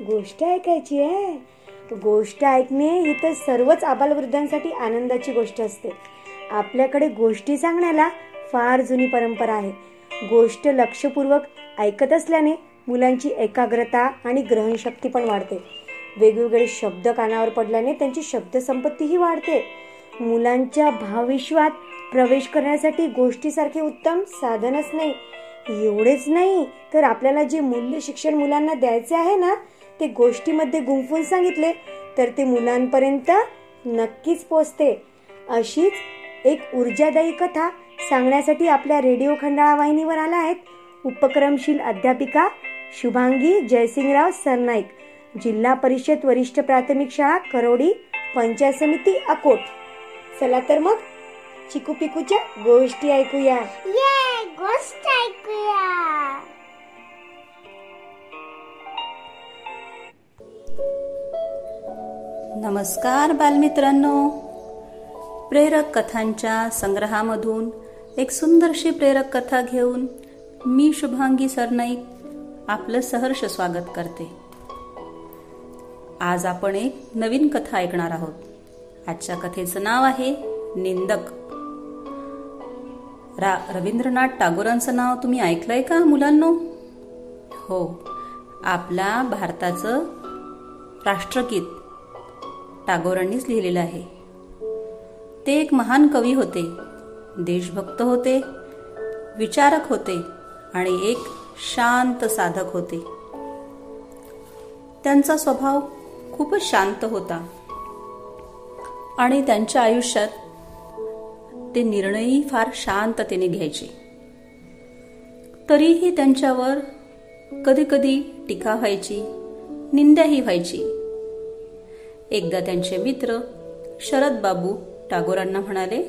गोष्ट ऐकायची आहे? गोष्ट ऐकणे ही तर सर्वच आबालवृद्धांसाठी आनंदाची गोष्ट असते. आपल्याकडे गोष्टी सांगण्याला फार जुनी परंपरा आहे. गोष्ट लक्षपूर्वक ऐकत असल्याने मुलांची एकाग्रता आणि ग्रहणशक्ती पण वाढते. वेगवेगळे शब्द कानावर पडल्याने त्यांची शब्दसंपत्तीही वाढते. मुलांच्या भावविश्वात प्रवेश करण्यासाठी गोष्टीसारखे उत्तम साधनच नाही. एवढेच नाही तर आपल्याला जे मूल्य शिक्षण मुलांना द्यायचे आहे ना ते गोष्टीमध्ये गुंफून सांगितले तर ते मुलांपर्यंत नक्कीच पोचते. अशीच एक ऊर्जादायी कथा सांगण्यासाठी आपल्या रेडिओ खंडाळा वाहिनीवर आला आहेत उपक्रमशील अध्यापिका शुभांगी जयसिंगराव सरनाईक जिल्हा परिषद वरिष्ठ प्राथमिक शाळा करोडी पंचायत समिती अकोट. चला तर मग चिकू पिकूच्या गोष्टी ऐकूया. गोष्ट ऐकूया. नमस्कार बालमित्रांनो. प्रेरक कथांच्या संग्रहामधून एक सुंदरशी प्रेरक कथा घेऊन मी शुभांगी सरनाईक आपलं सहर्ष स्वागत करते. आज आपण एक नवीन कथा ऐकणार आहोत. आजच्या कथेचं नाव आहे निंदक. रा रवींद्रनाथ टागोरांचं नाव तुम्ही ऐकलंय का मुलांनो? हो आपला भारताचं राष्ट्रगीत. टागोरांनीच लिहिलेलं आहे. ते एक महान कवी होते देशभक्त होते विचारक होते आणि एक शांत साधक होते. त्यांचा स्वभाव खूपच शांत होता. आणि त्यांच्या आयुष्यात ते निर्णयही फार शांततेने घ्यायचे. तरीही त्यांच्यावर कधी कधी टीका व्हायची निंदाही व्हायची. एकदा त्यांचे मित्र शरद बाबू टागोरांना म्हणाले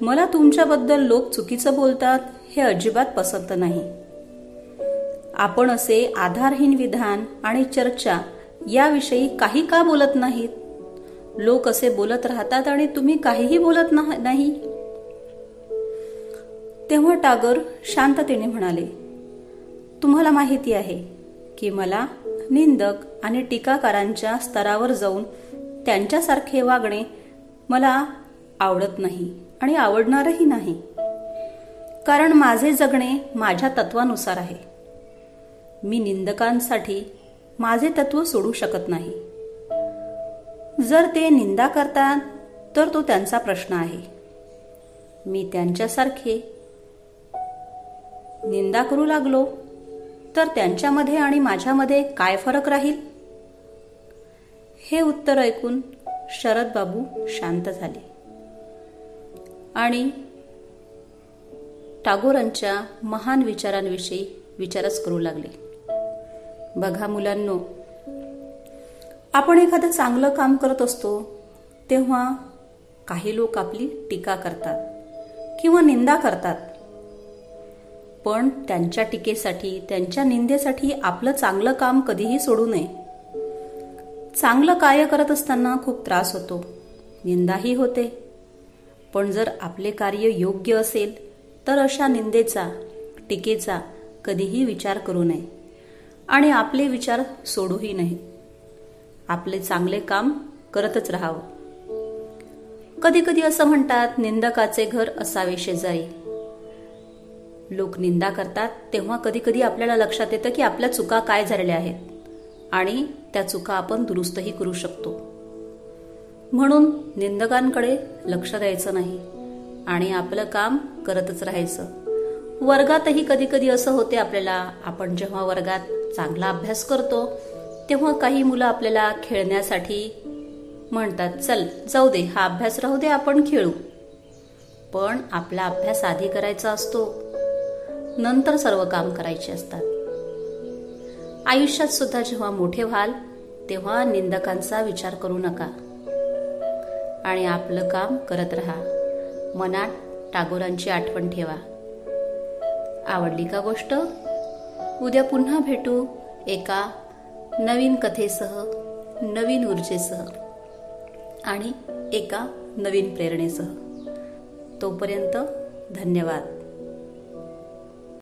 मला तुमच्याबद्दल लोक चुकीचं बोलतात हे अजिबात पसंत नाही. आपण असे आधारहीन विधान आणि चर्चा याविषयी काही का बोलत नाहीत? लोक असे बोलत राहतात आणि तुम्ही काहीही बोलत नाही तेव्हा टागोर शांततेने म्हणाले तुम्हाला माहिती आहे की मला निंदक आणि टीकाकारांच्या स्तरावर जाऊन त्यांच्यासारखे वागणे मला आवडत नाही आणि आवडणारही नाही. कारण माझे जगणे माझ्या तत्वानुसार आहे. मी निंदकांसाठी माझे तत्व सोडू शकत नाही. जर ते निंदा करतात तर तो त्यांचा प्रश्न आहे. मी त्यांच्यासारखे निंदा करू लागलो तर त्यांच्यामध्ये आणि माझ्यामध्ये काय फरक राहील? हे उत्तर ऐकून शरद बाबू शांत झाले. आणि टागोरांच्या महान विचारांविषयी विचारच करू लागले. बघा मुलांनो आपण एखादं चांगलं काम करत असतो तेव्हा काही लोक आपली टीका करतात किंवा निंदा करतात. पण त्यांच्या टीकेसाठी त्यांच्या निंदेसाठी आपलं चांगलं काम कधीही सोडू नये. चांगलं कार्य करत असताना खूप त्रास होतो. निंदाही होते. पण जर आपले कार्य योग्य असेल तर अशा निंदेचा टीकेचा कधीही विचार करू नये. आणि आपले विचार सोडूही नये. आपले चांगले काम करतच राहावं. कधी कधी असं म्हणतात निंदकाचे घर असावे शेजारी. लोक निंदा करतात तेव्हा कधीकधी आपल्याला लक्षात येतं की आपल्या चुका काय झालेल्या आहेत. आणि त्या चुका आपण दुरुस्तही करू शकतो. म्हणून निंदकांकडे लक्ष द्यायचं नाही आणि आपलं काम करतच राहायचं. वर्गातही कधी कधी असं होते आपल्याला आपण जेव्हा वर्गात चांगला अभ्यास करतो तेव्हा काही मुलं आपल्याला खेळण्यासाठी म्हणतात चल जाऊ दे हा अभ्यास राहू दे आपण खेळू. पण आपला अभ्यास आधी करायचा असतो. नंतर सर्व काम करायचे असतात. आयुष्यात सुद्धा जेव्हा मोठे व्हाल तेव्हा निंदकांचा विचार करू नका. आणि आपलं काम करत राहा. मनात टागोरांची आठवण ठेवा. आवडली का गोष्ट? उद्या पुन्हा भेटू एका नवीन कथेसह नवीन ऊर्जेसह आणि एका नवीन प्रेरणेसह. तोपर्यंत धन्यवाद.